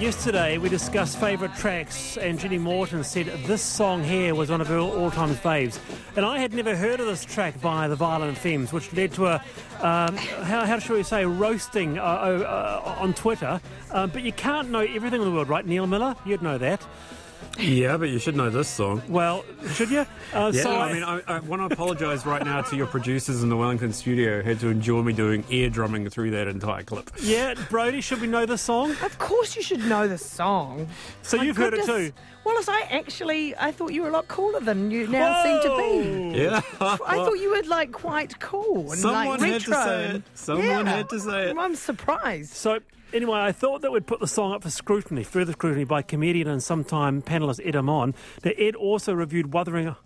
yesterday we discussed favourite tracks, and Jenny Morton said this song here was one of her all-time faves. And I had never heard of this track by the Violent Femmes, which led to a, um, how, how should we say, roasting uh, uh, on Twitter. Uh, but you can't know everything in the world, right, Neil Miller? You'd know that. Yeah, but you should know this song. Well, should you? Uh, yeah, so I, I mean, I, I want to apologise right now to your producers in the Wellington studio who had to endure me doing ear drumming through that entire clip. Yeah, Brodie, should we know the song? Of course you should know the song. So My you've goodness. heard it too? Wallace, I actually, I thought you were a lot cooler than you now Whoa! seem to be. Yeah. I thought you were like quite cool and Someone like retro. Had to say it. Someone yeah. had to say it. I'm surprised. So Anyway, I thought that we'd put the song up for scrutiny, further scrutiny by comedian and sometime panellist Ed Amon. Now, Ed also reviewed Wuthering...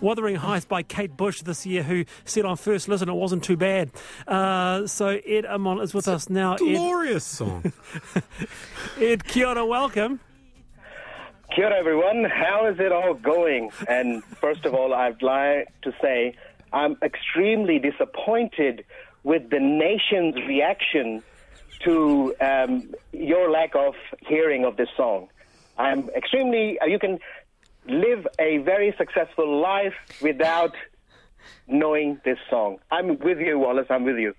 Wuthering Heights by Kate Bush this year, who said on first listen it wasn't too bad. Uh, so Ed Amon is with it's us now. Glorious Ed. song. Ed, kia ora, welcome. Kia ora, everyone. How is it all going? And first of all, I'd like to say I'm extremely disappointed with the nation's reaction to um, your lack of hearing of this song. I'm extremely, uh, you can live a very successful life without knowing this song. I'm with you, Wallace, I'm with you.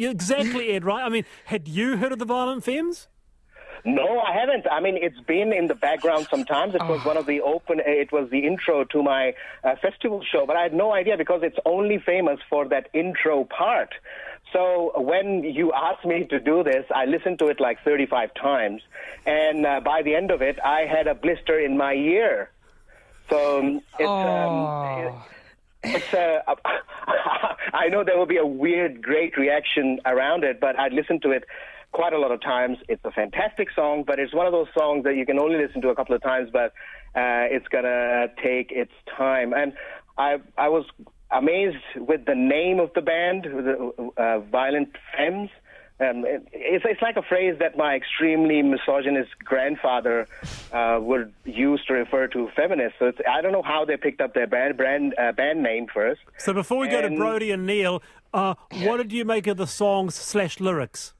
Exactly, Ed, right? I mean, had you heard of the Violent Femmes? No, I haven't. I mean, it's been in the background sometimes. It was oh. one of the open. It was the intro to my uh, festival show, but I had no idea because it's only famous for that intro part. So when you asked me to do this, I listened to it like 35 times, and uh, by the end of it, I had a blister in my ear. So um, it's. Oh. Um, it's uh, I know there will be a weird, great reaction around it, but I listened to it quite a lot of times. It's a fantastic song, but it's one of those songs that you can only listen to a couple of times, but uh, it's gonna take its time. And I I was amazed with the name of the band, the uh, Violent Femmes. Um, it, it's, it's like a phrase that my extremely misogynist grandfather uh, would use to refer to feminists. So I don't know how they picked up their band brand uh, band name first. So before we and, go to Brodie and Neil, uh, what did you make of the songs slash lyrics?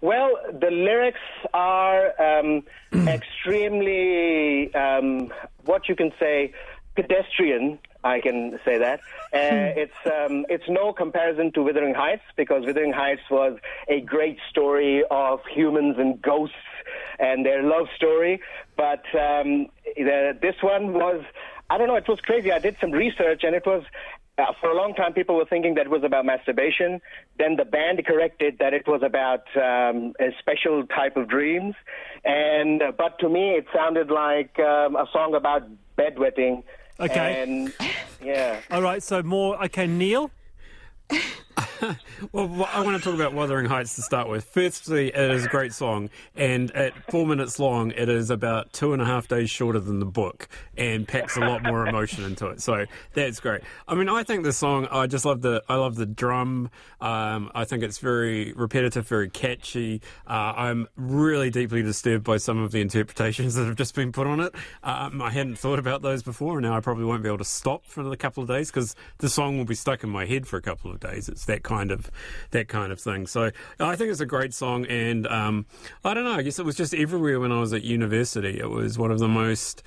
Well, the lyrics are um, extremely, um, what you can say, pedestrian. I can say that. Uh, hmm. it's um, it's no comparison to Wuthering Heights because Wuthering Heights was a great story of humans and ghosts and their love story. But um, the, this one was I don't know. It was crazy. I did some research, and it was uh, for a long time, people were thinking that it was about masturbation. Then the band corrected that it was about um, a special type of dreams. And uh, but to me, it sounded like um, a song about bedwetting. Okay. And yeah. All right. So more. Okay, Neil. well, I want to talk about Wuthering Heights to start with. Firstly, it is a great song, and at four minutes long, it is about two and a half days shorter than the book, and packs a lot more emotion into it. So that's great. I mean, I think the song. I just love the. I love the drum. Um, I think it's very repetitive, very catchy. Uh, I'm really deeply disturbed by some of the interpretations that have just been put on it. Um, I hadn't thought about those before, and now I probably won't be able to stop for a couple of days because the song will be stuck in my head for a couple of days. It's that kind of that kind of thing. So I think it's a great song, and um, I don't know. I guess it was just everywhere when I was at university. It was one of the most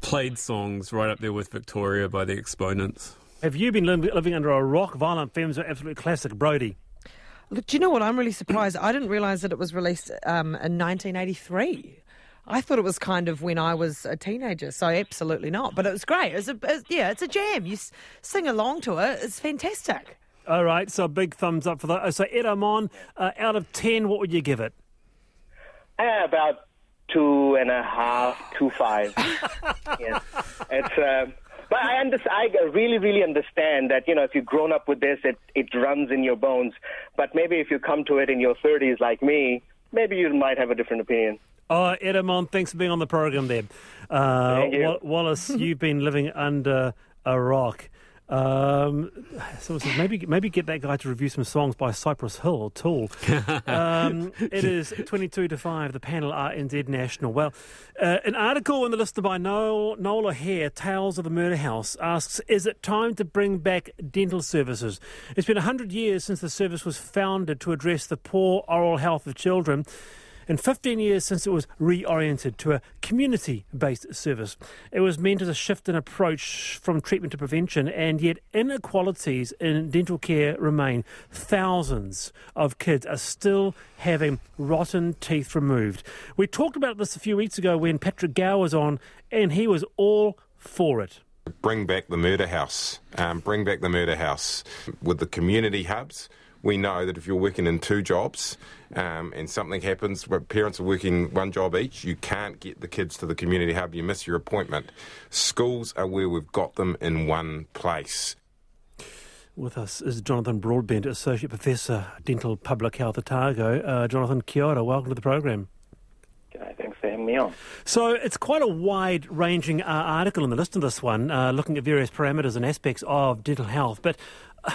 played songs, right up there with Victoria by the Exponents. Have you been living under a rock? Violent Femmes are absolute classic, Brodie. Look, do you know what? I'm really surprised. I didn't realise that it was released um, in 1983. I thought it was kind of when I was a teenager, so absolutely not. But it was great. It's a, it's, yeah, it's a jam. You sing along to it. It's fantastic. All right, so a big thumbs up for that. So Ed Amon, uh, out of 10, what would you give it? Uh, about two and a half, two five. yes. It's, uh, but I, understand, I really, really understand that, you know, if you've grown up with this, it, it runs in your bones. But maybe if you come to it in your 30s like me, maybe you might have a different opinion. Oh, Ed Amon, thanks for being on the program there. Uh, Thank you. Wallace, you've been living under a rock. Um, someone says maybe maybe get that guy to review some songs by Cypress Hill or Tool. um, it is 22 to 5. The panel RNZ National. Well, uh, an article in the listener by Noel, Noel O'Hare, Tales of the Murder House, asks Is it time to bring back dental services? It's been 100 years since the service was founded to address the poor oral health of children and 15 years since it was reoriented to a community based service. It was meant as a shift in approach from treatment to prevention, and yet inequalities in dental care remain. Thousands of kids are still having rotten teeth removed. We talked about this a few weeks ago when Patrick Gower was on, and he was all for it. Bring back the murder house. Um, bring back the murder house with the community hubs we know that if you're working in two jobs um, and something happens, where parents are working one job each, you can't get the kids to the community hub, you miss your appointment. Schools are where we've got them in one place. With us is Jonathan Broadbent, Associate Professor, Dental Public Health Otago. Uh, Jonathan, kia ora, welcome to the program. G'day, thanks for having me on. So it's quite a wide-ranging uh, article in the list of this one, uh, looking at various parameters and aspects of dental health. But uh,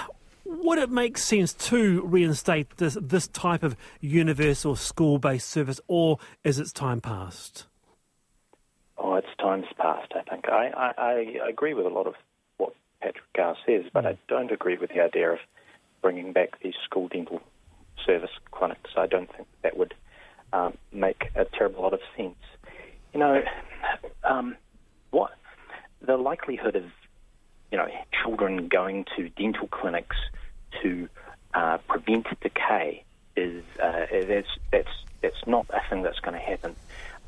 would it make sense to reinstate this, this type of universal school based service, or is its time past? Oh, its time's past, I think. I, I, I agree with a lot of what Patrick Gower says, but I don't agree with the idea of bringing back these school dental service clinics. I don't think that would um, make a terrible lot of sense. You know, um, what the likelihood of you know children going to dental clinics to uh, prevent decay is uh, that's that's that's not a thing that's going to happen.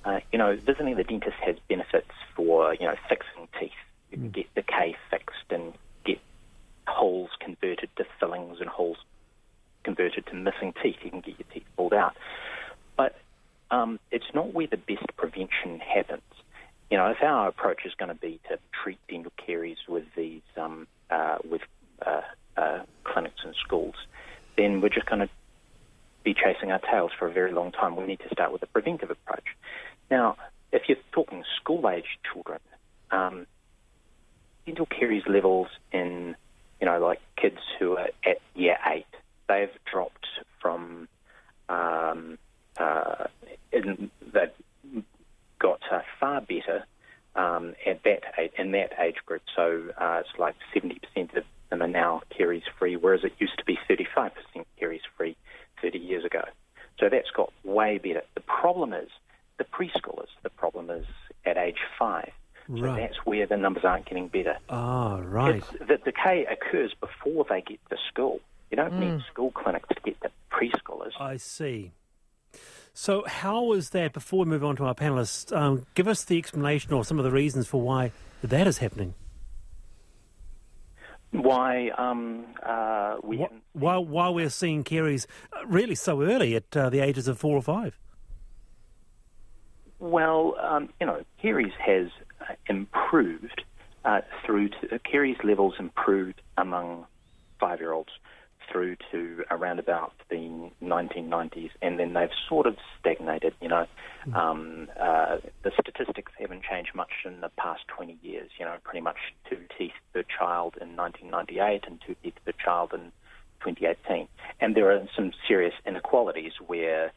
Uh, you know, visiting the dentist has benefits for you know fixing teeth. You can get decay fixed and get holes converted to fillings and holes converted to missing teeth. You can get your teeth pulled out, but um, it's not where the best prevention happens. You know, if our approach is going to be to treat dental caries with these um, uh, with uh, uh, clinics and schools, then we're just going to be chasing our tails for a very long time. We need to start with a preventive approach. Now, if you're talking school-age children, um, dental caries levels in, you know, like kids who are at year eight, they've dropped from, um, uh, in, they've got uh, far better um, at that age, in that age group. So uh, it's like 70% of them are now caries free, whereas it used to be 35% caries free 30 years ago. So that's got way better. The problem is the preschoolers. The problem is at age five. So Right. that's where the numbers aren't getting better. Ah, right. It's, the decay occurs before they get to school. You don't need school clinics to get the preschoolers. I see. So, how was that, before we move on to our panellists, um, give us the explanation or some of the reasons for why that is happening? Why um, uh, we Wh- haven't Why, why we're seeing caries uh, really so early at uh, the ages of four or five? Well, um, you know, caries has uh, improved uh, through to uh, caries levels improved among five-year-olds through to around about the 1990s, and then they've sort of stagnated. You know, um, uh, the statistics haven't changed much in the past 20 years. You know, pretty much two teeth per child in 1998 and two teeth per child in 2018, and there are some serious inequalities where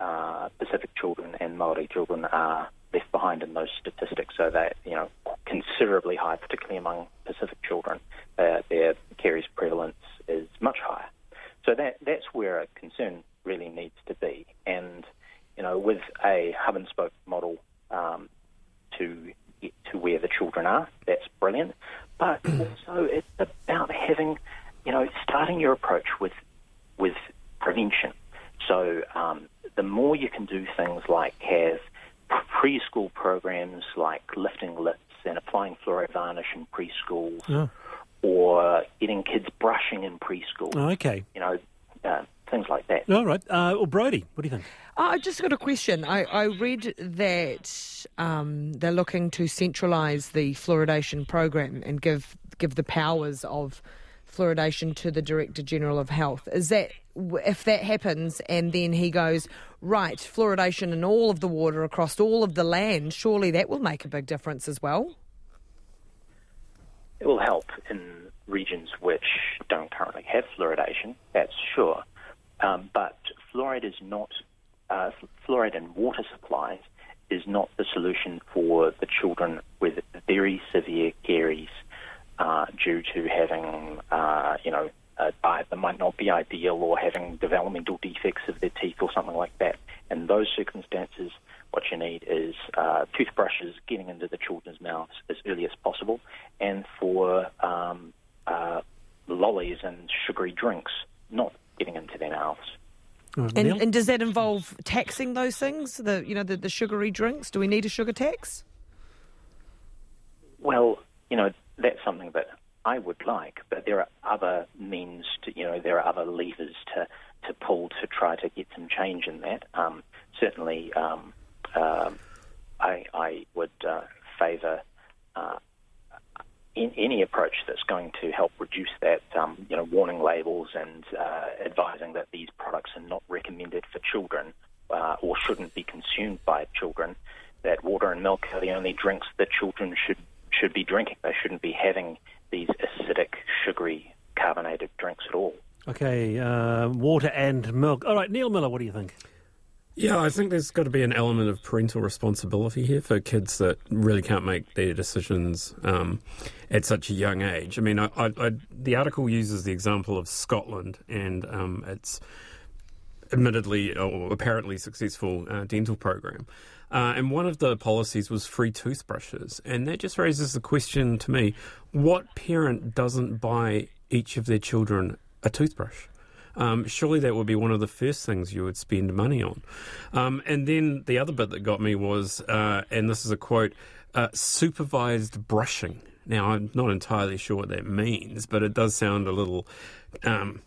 uh, Pacific children and Maori children are left behind in those statistics. So that you know considerably high, particularly among Pacific children, uh, their caries prevalence is much higher. So that that's where a concern really needs to be. And you know, with a hub and spoke model um, to get to where the children are, that's brilliant. But also, it's about having you know starting your approach with with prevention. So um, the more you can do things like have preschool programs like lifting lips and applying fluoride varnish in preschools, Oh. or getting kids brushing in preschool, Oh, okay. you know, uh, things like that. All right. Uh, well, Brodie, what do you think? I just got a question. I, I read that um, they're looking to centralise the fluoridation program and give give the powers of fluoridation to the Director General of Health. Is that if that happens and then he goes right fluoridation in all of the water across all of the land? Surely that will make a big difference as well. It will help in regions which don't currently have fluoridation, that's sure. Um, but fluoride is not, uh, fluoride in water supplies is not the solution for the children with very severe caries uh, due to having, uh, you know, a diet that might not be ideal or having developmental defects of their teeth or something like that. In those circumstances, what you need is uh, toothbrushes getting into the children's mouths as early as possible, and for um, uh, lollies and sugary drinks not getting into their mouths. Uh, And, and does that involve taxing those things? The you know the, the sugary drinks. Do we need a sugar tax? Well, you know, that's something that I would like, but there are other means to, you know, there are other levers to, to pull to try to get some change in that. Um, certainly, um, um I, I would uh, favour uh, in, any approach that's going to help reduce that, um, you know, warning labels and uh, advising that these products are not recommended for children uh, or shouldn't be consumed by children. That water and milk are the only drinks that children should should be drinking. They shouldn't be having these acidic, sugary, carbonated drinks at all. Okay, uh, water and milk. All right, Neil Miller, what do you think? Yeah, I think there's got to be an element of parental responsibility here for kids that really can't make their decisions um, at such a young age. I mean, I, I, I, the article uses the example of Scotland and um, its admittedly or apparently successful uh, dental program. Uh, and one of the policies was free toothbrushes. And that just raises the question to me what parent doesn't buy each of their children a toothbrush? Um, surely that would be one of the first things you would spend money on. Um, and then the other bit that got me was, uh, and this is a quote, uh, supervised brushing. Now, I'm not entirely sure what that means, but it does sound a little. Um,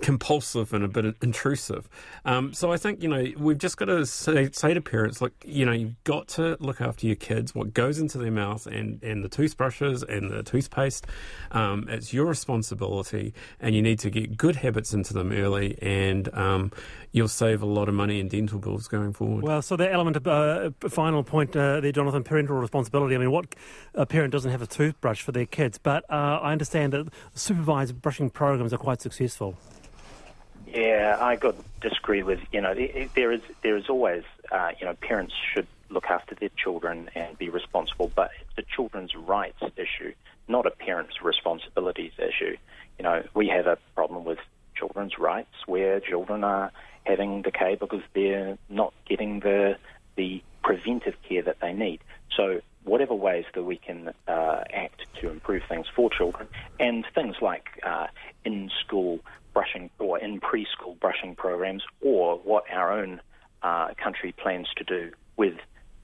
compulsive and a bit intrusive. Um, so I think, you know, we've just got to say, say, to parents, look, you know, you've got to look after your kids, what goes into their mouth and, and the toothbrushes and the toothpaste. Um, it's your responsibility and you need to get good habits into them early and um, you'll save a lot of money in dental bills going forward. Well, so the element of uh, final point uh, there, Jonathan, parental responsibility. I mean, what a parent doesn't have a toothbrush for their kids? But uh, I understand that supervised brushing programs are quite successful. Yeah, I could disagree with you know there is there is always uh, you know parents should look after their children and be responsible, but it's a children's rights issue, not a parent's responsibilities issue. You know, we have a problem with children's rights where children are having decay because they're not getting the the preventive care that they need. So whatever ways that we can uh, act to improve things for children, and things like uh, in school brushing or in preschool brushing programs, or what our own uh, country plans to do with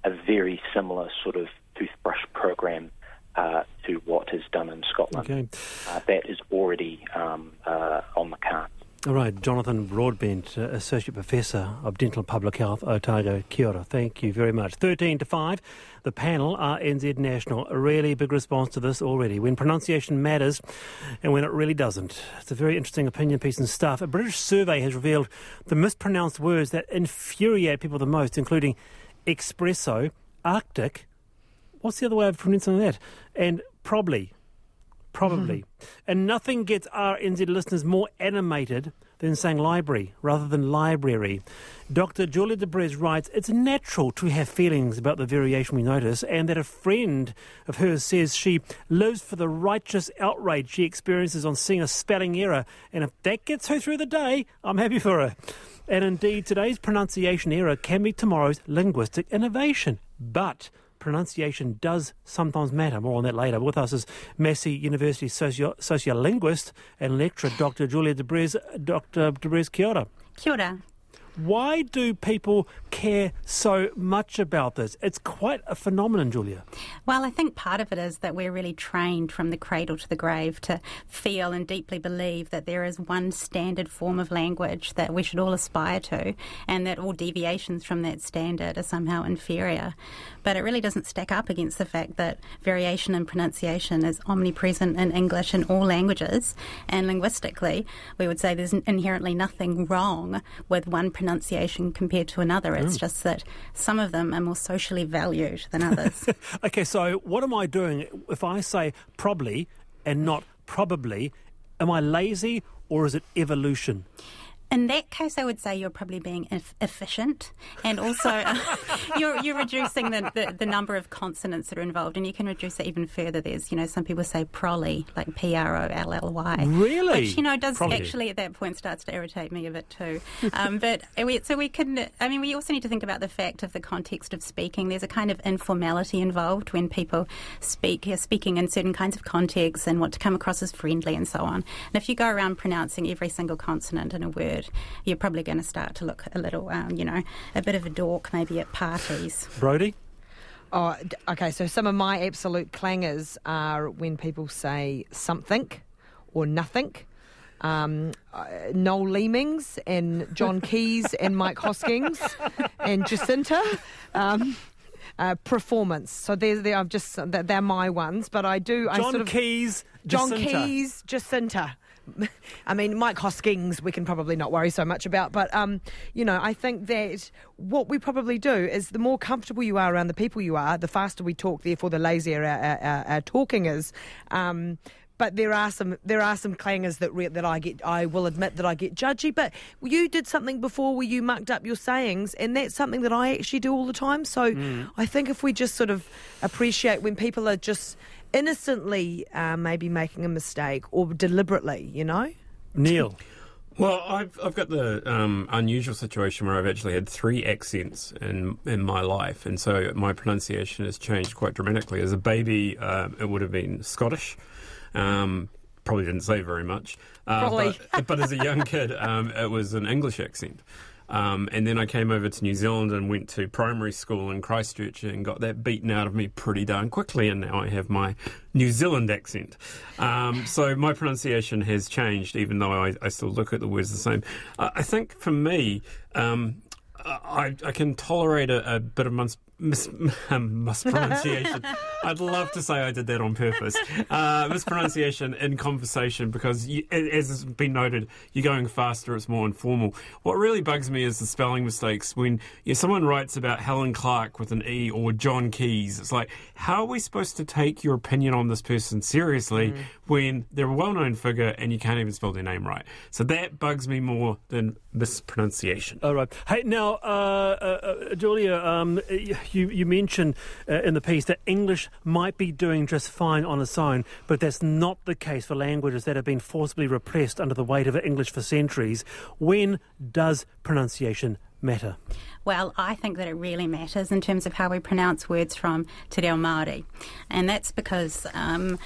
a very similar sort of toothbrush program uh, to what is done in Scotland. Okay. Uh, that is already um, uh, on the cards. All right, Jonathan Broadbent, uh, Associate Professor of Dental Public Health, Otago, Kia ora. Thank you very much. 13 to 5, the panel RNZ National. A really big response to this already. When pronunciation matters and when it really doesn't. It's a very interesting opinion piece and stuff. A British survey has revealed the mispronounced words that infuriate people the most, including espresso, arctic, what's the other way of pronouncing that? And probably. Probably. Hmm. And nothing gets our NZ listeners more animated than saying library rather than library. Dr. Julia de Bres writes It's natural to have feelings about the variation we notice, and that a friend of hers says she lives for the righteous outrage she experiences on seeing a spelling error. And if that gets her through the day, I'm happy for her. And indeed, today's pronunciation error can be tomorrow's linguistic innovation. But pronunciation does sometimes matter. More on that later. With us is Massey University socio- sociolinguist and lecturer Dr. Julia de Bres. Dr. de Bres, kia ora. Kia ora. Why do people care so much about this? It's quite a phenomenon, Julia. Well, I think part of it is that we're really trained from the cradle to the grave to feel and deeply believe that there is one standard form of language that we should all aspire to, and that all deviations from that standard are somehow inferior. But it really doesn't stack up against the fact that variation in pronunciation is omnipresent in English in all languages, and linguistically, we would say there's inherently nothing wrong with one pronunciation compared to another. It's Mm. just that some of them are more socially valued than others. Okay, so what am I doing if I say probably and not probably. Am I lazy or is it evolution? In that case, I would say you're probably being efficient, and also uh, you're, you're reducing the, the, the, number of consonants that are involved, and you can reduce it even further. There's, you know, some people say prolly, like P R O L L Y. Really? Which, you know, does Prolly. actually at that point starts to irritate me a bit too. Um, but we, so we can, I mean, we also need to think about the fact of the context of speaking. There's a kind of informality involved when people speak, are speaking in certain kinds of contexts and want to come across as friendly and so on. And if you go around pronouncing every single consonant in a word, you're probably going to start to look a little, um, you know, a bit of a dork maybe at parties. Brodie? Oh, okay. So some of my absolute clangers are when people say something or nothing. Um, uh, Noel Leemings and John Keys and Mike Hoskins and Jacinta. Um, uh, performance. So they're, they're, I've just they're, they're my ones, but I do. I John sort of, Keys, John Jacinta. Keys, Jacinta. I mean, Mike Hoskins, we can probably not worry so much about, but um, you know, I think that what we probably do is the more comfortable you are around the people you are, the faster we talk. Therefore, the lazier our, our, our, talking is. Um, but there are some there are some clangers that re- that I get. I will admit that I get judgy. But you did something before where you mucked up your sayings, and that's something that I actually do all the time. So I think if we just sort of appreciate when people are just innocently uh, maybe making a mistake or deliberately, you know. Neil. Well, I've I've got the um, unusual situation where I've actually had three accents in in my life, and so my pronunciation has changed quite dramatically. As a baby, um, it would have been Scottish. Um, probably didn't say very much. Uh, Probably. But, but as a young kid, um, it was an English accent. Um, and then I came over to New Zealand and went to primary school in Christchurch and got that beaten out of me pretty darn quickly. And now I have my New Zealand accent. Um, so my pronunciation has changed, even though I, I still look at the words the same. I, think for me, um, I, I can tolerate a, a bit of mis, um, mispronunciation. I'd love to say I did that on purpose. Uh, mispronunciation in conversation because, you, as has been noted, you're going faster, it's more informal. What really bugs me is the spelling mistakes. When someone writes about Helen Clark with an E or John Keys, it's like, how are we supposed to take your opinion on this person seriously when they're a well known figure and you can't even spell their name right? So that bugs me more than mispronunciation. All right. Hey, now, uh, uh, uh, Julia, um, you, you mentioned uh, in the piece that English might be doing just fine on its own, but that's not the case for languages that have been forcibly repressed under the weight of English for centuries. When does pronunciation matter? Well, I think that it really matters in terms of how we pronounce words from Te Reo Māori. And that's because, um,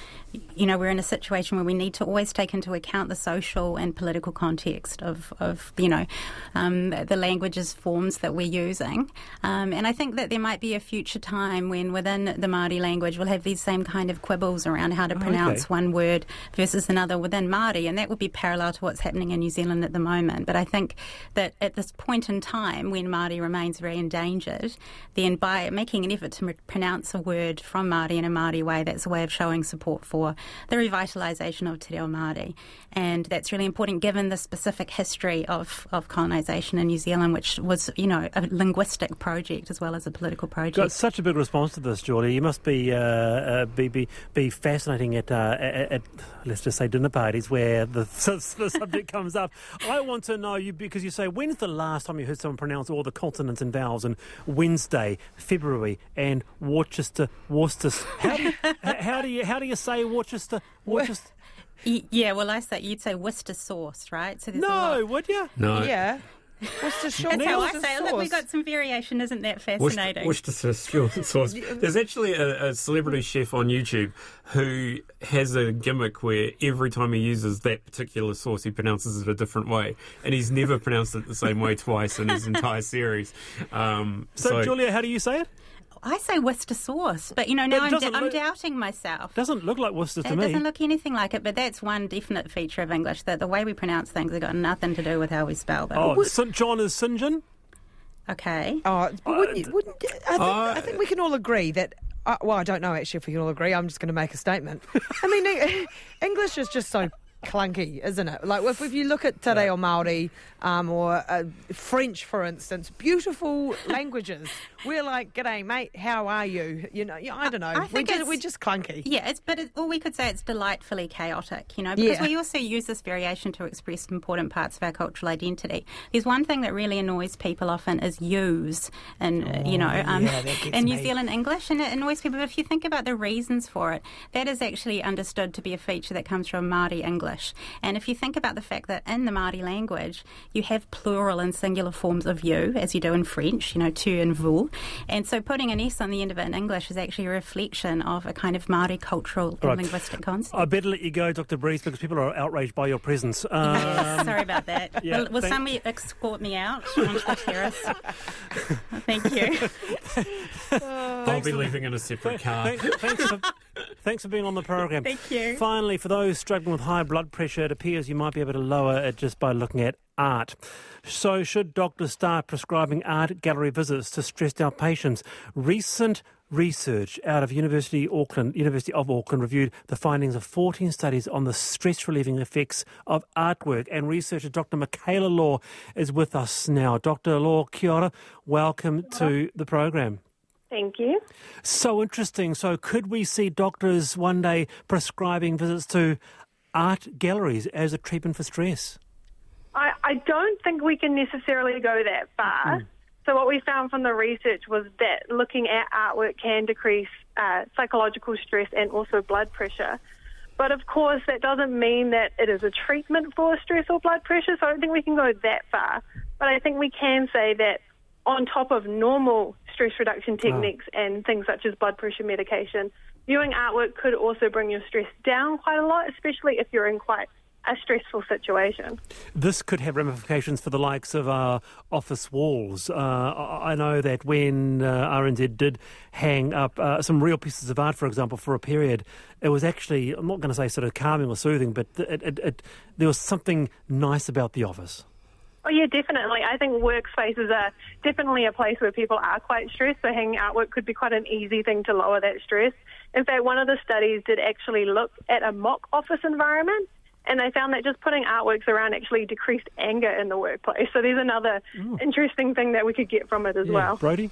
you know, we're in a situation where we need to always take into account the social and political context of, of you know, um, the languages forms that we're using. Um, and I think that there might be a future time when within the Māori language we'll have these same kind of quibbles around how to pronounce okay. one word versus another within Māori. And that would be parallel to what's happening in New Zealand at the moment. But I think that at this point in time, when Māori remains very endangered, then by making an effort to pronounce a word from Māori in a Māori way, that's a way of showing support for the revitalisation of Te Reo Māori. And that's really important given the specific history of, of colonisation in New Zealand, which was, you know, a linguistic project as well as a political project. Got such a big response to this, Julia. You must be uh, uh, be, be be fascinating at, uh, at, at let's just say dinner parties where the, the subject comes up. I want to know you because you say when's the last time you heard someone pronounce all the consonants and vowels in Wednesday, February, and Worcester, Worcester. How do you, how do you how do you say Worcester, Worcester? Yeah, well, I say you'd say Worcester sauce, right? So there's a lot- No, would you? No. Yeah. What's the short? That's how I what's the say it. Look, we've got some variation. Isn't that fascinating? Worcestershire sauce. There's actually a, a celebrity chef on YouTube who has a gimmick where every time he uses that particular sauce, he pronounces it a different way, and he's never pronounced it the same way twice in his entire series. Um, So, Julia, how do you say it? I say Worcester sauce, but you know now I'm, doesn't d- I'm doubting myself. Doesn't look like Worcester to It me. doesn't look anything like it, but that's one definite feature of English that the way we pronounce things has got nothing to do with how we spell them. Oh, St John is St John. Okay. Oh, but wouldn't, you- wouldn't I, think, Uh, I think we can all agree that. Uh, well, I don't know actually if we can all agree. I'm just going to make a statement. I mean, English is just so clunky, isn't it? Like if, if you look at Te Reo Māori um, or uh, French, for instance, beautiful languages, we're like, "G'day, mate. How are you?" You know, yeah, I don't know. I we're, just, we're just clunky. Yeah, it's but it, or we could say it's delightfully chaotic, you know, because Yeah. we also use this variation to express important parts of our cultural identity. There's one thing that really annoys people often is use, and uh, you know, um, Oh, yeah, that gets in New me. Zealand English, and it annoys people. But if you think about the reasons for it, that is actually understood to be a feature that comes from Māori English. And if you think about the fact that in the Māori language you have plural and singular forms of you, as you do in French, you know, tu and vous, and so putting an s on the end of it in English is actually a reflection of a kind of Māori cultural and Right. linguistic concept. I better let you go, Dr. Breeze, because people are outraged by your presence. Um, Yes, sorry about that. yeah, will will thank- somebody escort me out onto the terrace? Thank you. I'll be leaving in a separate car. Thanks, thanks, for, thanks for being on the program. Thank you. Finally, for those struggling with high blood pressure, it appears you might be able to lower it just by looking at art. So, should doctors start prescribing art gallery visits to stressed out patients? Recent research out of University Auckland, University of Auckland, reviewed the findings of 14 studies on the stress relieving effects of artwork. And researcher Dr. Michaela Law is with us now. Dr. Law, kia ora. Welcome to the program. Thank you. So interesting. So, could we see doctors one day prescribing visits to art galleries as a treatment for stress? I, I don't think we can necessarily go that far. So, what we found from the research was that looking at artwork can decrease uh, psychological stress and also blood pressure. But of course, that doesn't mean that it is a treatment for stress or blood pressure. So, I don't think we can go that far. But I think we can say that on top of normal stress reduction techniques and things such as blood pressure medication, viewing artwork could also bring your stress down quite a lot, especially if you're in quite a stressful situation. This could have ramifications for the likes of our office walls. Uh, I I know that when uh, RNZ did hang up uh, some real pieces of art, for example, for a period, it was actually, I'm not going to say sort of calming or soothing, but it, it, it, there was something nice about the office. Oh yeah, definitely. I think workspaces are definitely a place where people are quite stressed. So hanging artwork could be quite an easy thing to lower that stress. In fact, one of the studies did actually look at a mock office environment, and they found that just putting artworks around actually decreased anger in the workplace. So there's another interesting thing that we could get from it as well. Brodie?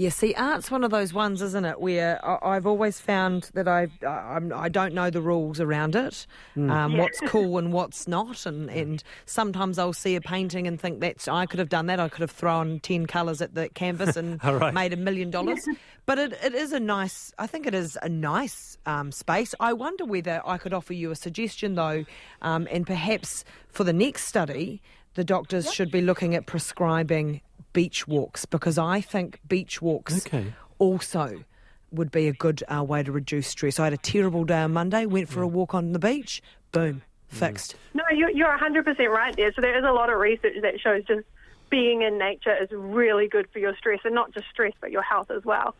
Yeah, see, art's one of those ones, isn't it? Where I've always found that I I'm, I don't know the rules around it, um, what's cool and what's not, and, and sometimes I'll see a painting and think that I could have done that. I could have thrown ten colours at the canvas and right. made a million dollars. But it, it is a nice. I think it is a nice um, space. I wonder whether I could offer you a suggestion though, um, and perhaps for the next study, the doctors should be looking at prescribing beach walks because I think beach walks Okay. also would be a good uh, way to reduce stress. I had a terrible day on Monday, went for a walk on the beach, boom, fixed. No, you're, you're 100% right there. So there is a lot of research that shows just being in nature is really good for your stress, and not just stress, but your health as well.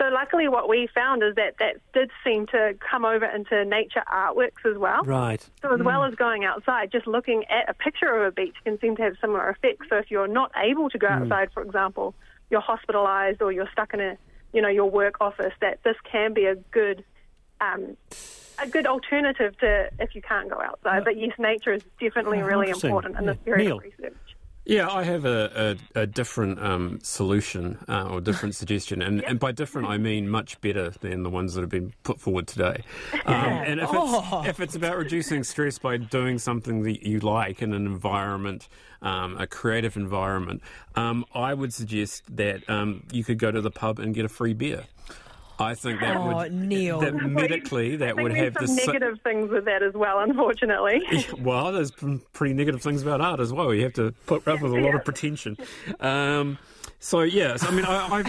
So luckily, what we found is that that did seem to come over into nature artworks as well. Right. So as well mm. as going outside, just looking at a picture of a beach can seem to have similar effects. So if you're not able to go mm. outside, for example, you're hospitalised or you're stuck in a, you know, your work office, that this can be a good, um, a good alternative to if you can't go outside. Uh, but yes, nature is definitely oh, really important in this Yeah. area Neil. of research. Yeah, I have a, a, a different um, solution uh, or different suggestion, and, and by different I mean much better than the ones that have been put forward today. Um, and if it's, if it's about reducing stress by doing something that you like in an environment, um, a creative environment, um, I would suggest that um, you could go to the pub and get a free beer. I think that Oh, would Neil. that medically I that think would have the some sa- negative things with that as well, unfortunately. well, there's p- pretty negative things about art as well. You have to put up with a lot of pretension. Um, so yes, I mean, I, I've.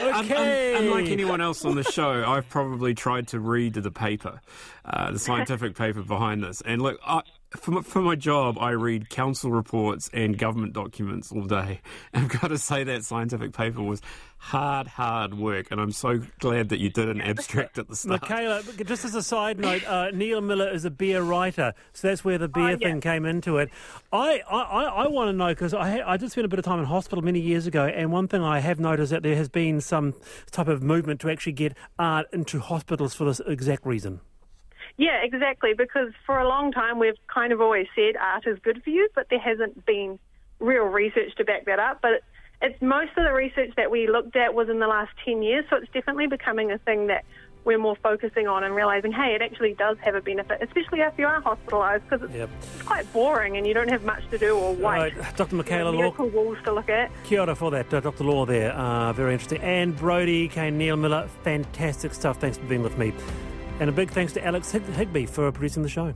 un- un- unlike anyone else on the show, I've probably tried to read the paper, uh, the scientific paper behind this. And look, I, for, my, for my job, I read council reports and government documents all day. And I've got to say that scientific paper was hard, hard work. And I'm so glad that you did an abstract at the start. Michaela, just as a side note, uh, Neil Miller is a beer writer, so that's where the beer yeah. thing came into it. I, I, I, I want to know because I, ha- I did spend a bit of time in hospital many years ago, and one thing I have noticed that there has been some type of movement to actually get art into hospitals for this exact reason. Yeah, exactly. Because for a long time we've kind of always said art is good for you, but there hasn't been real research to back that up. But it's most of the research that we looked at was in the last 10 years, so it's definitely becoming a thing that we're more focusing on and realizing, hey, it actually does have a benefit, especially if you are hospitalised, because it's, Yep. it's quite boring and you don't have much to do or wait. Right, Dr. Michaela Law, walls to look at. kia ora for that. Uh, Dr. Law there, uh, very interesting. And Brodie, Kane Neil Miller, fantastic stuff. Thanks for being with me. And a big thanks to Alex Hig- Higby for producing the show.